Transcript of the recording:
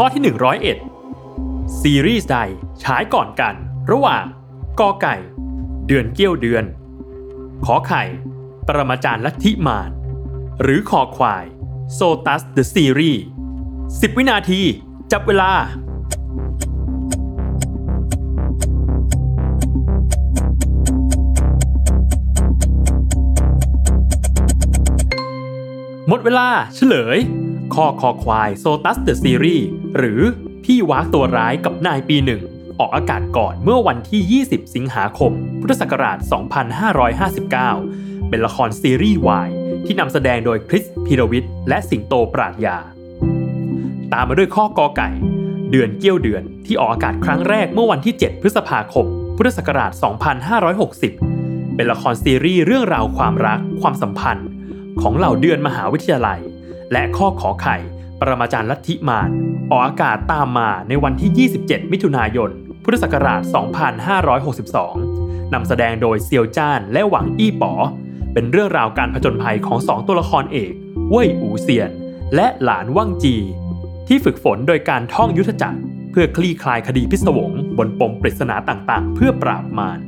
ข้อที่ 101 ซีรีส์ใดฉายก่อนกัน ระหว่างกอไก่ เดือนเกี้ยวเดือน ขอไข่ ปรมาจารย์ลัทธิมารหรือคอควายโซตัสเดอะซีรีส์10 วินาที จับเวลาหมดเวลาเฉลย คอคอควายโซตัสเดอะซีรีส์หรือพี่วากตัวร้ายกับนายปีหนึ่งออกอากาศก่อนเมื่อวันที่ 20 สิงหาคม พุทธศักราช 2559 เป็นละครซีรีส์วายที่นำแสดงโดยคริสพีรวิทย์และสิงโตปราดยา ตามมาด้วยข้อกอไก่ เดือนเกี้ยวเดือนที่ออกอากาศครั้งแรกเมื่อวันที่ 7 พฤษภาคม พุทธศักราช 2560 เป็นละครซีรีส์เรื่องราวความรัก ความสัมพันธ์ ของเหล่าเดือนมหาวิทยาลัย และข้อขอไข่ ปรมาจารย์ลัทธิมารออกอากาศตามมาในวันที่ 27 มิถุนายน พุทธศักราช 2562 นำแสดงโดยเซียวจ้านและหวังอี้ป๋อ เป็นเรื่องราวการผจญภัยของสองตัวละครเอกเว่ยอูเซียน และหลานว่างจี ที่ฝึกฝนโดยการท่องยุทธจักร เพื่อคลี่คลายคดีพิศวงบนปมปริศนาต่างๆ เพื่อปราบมาร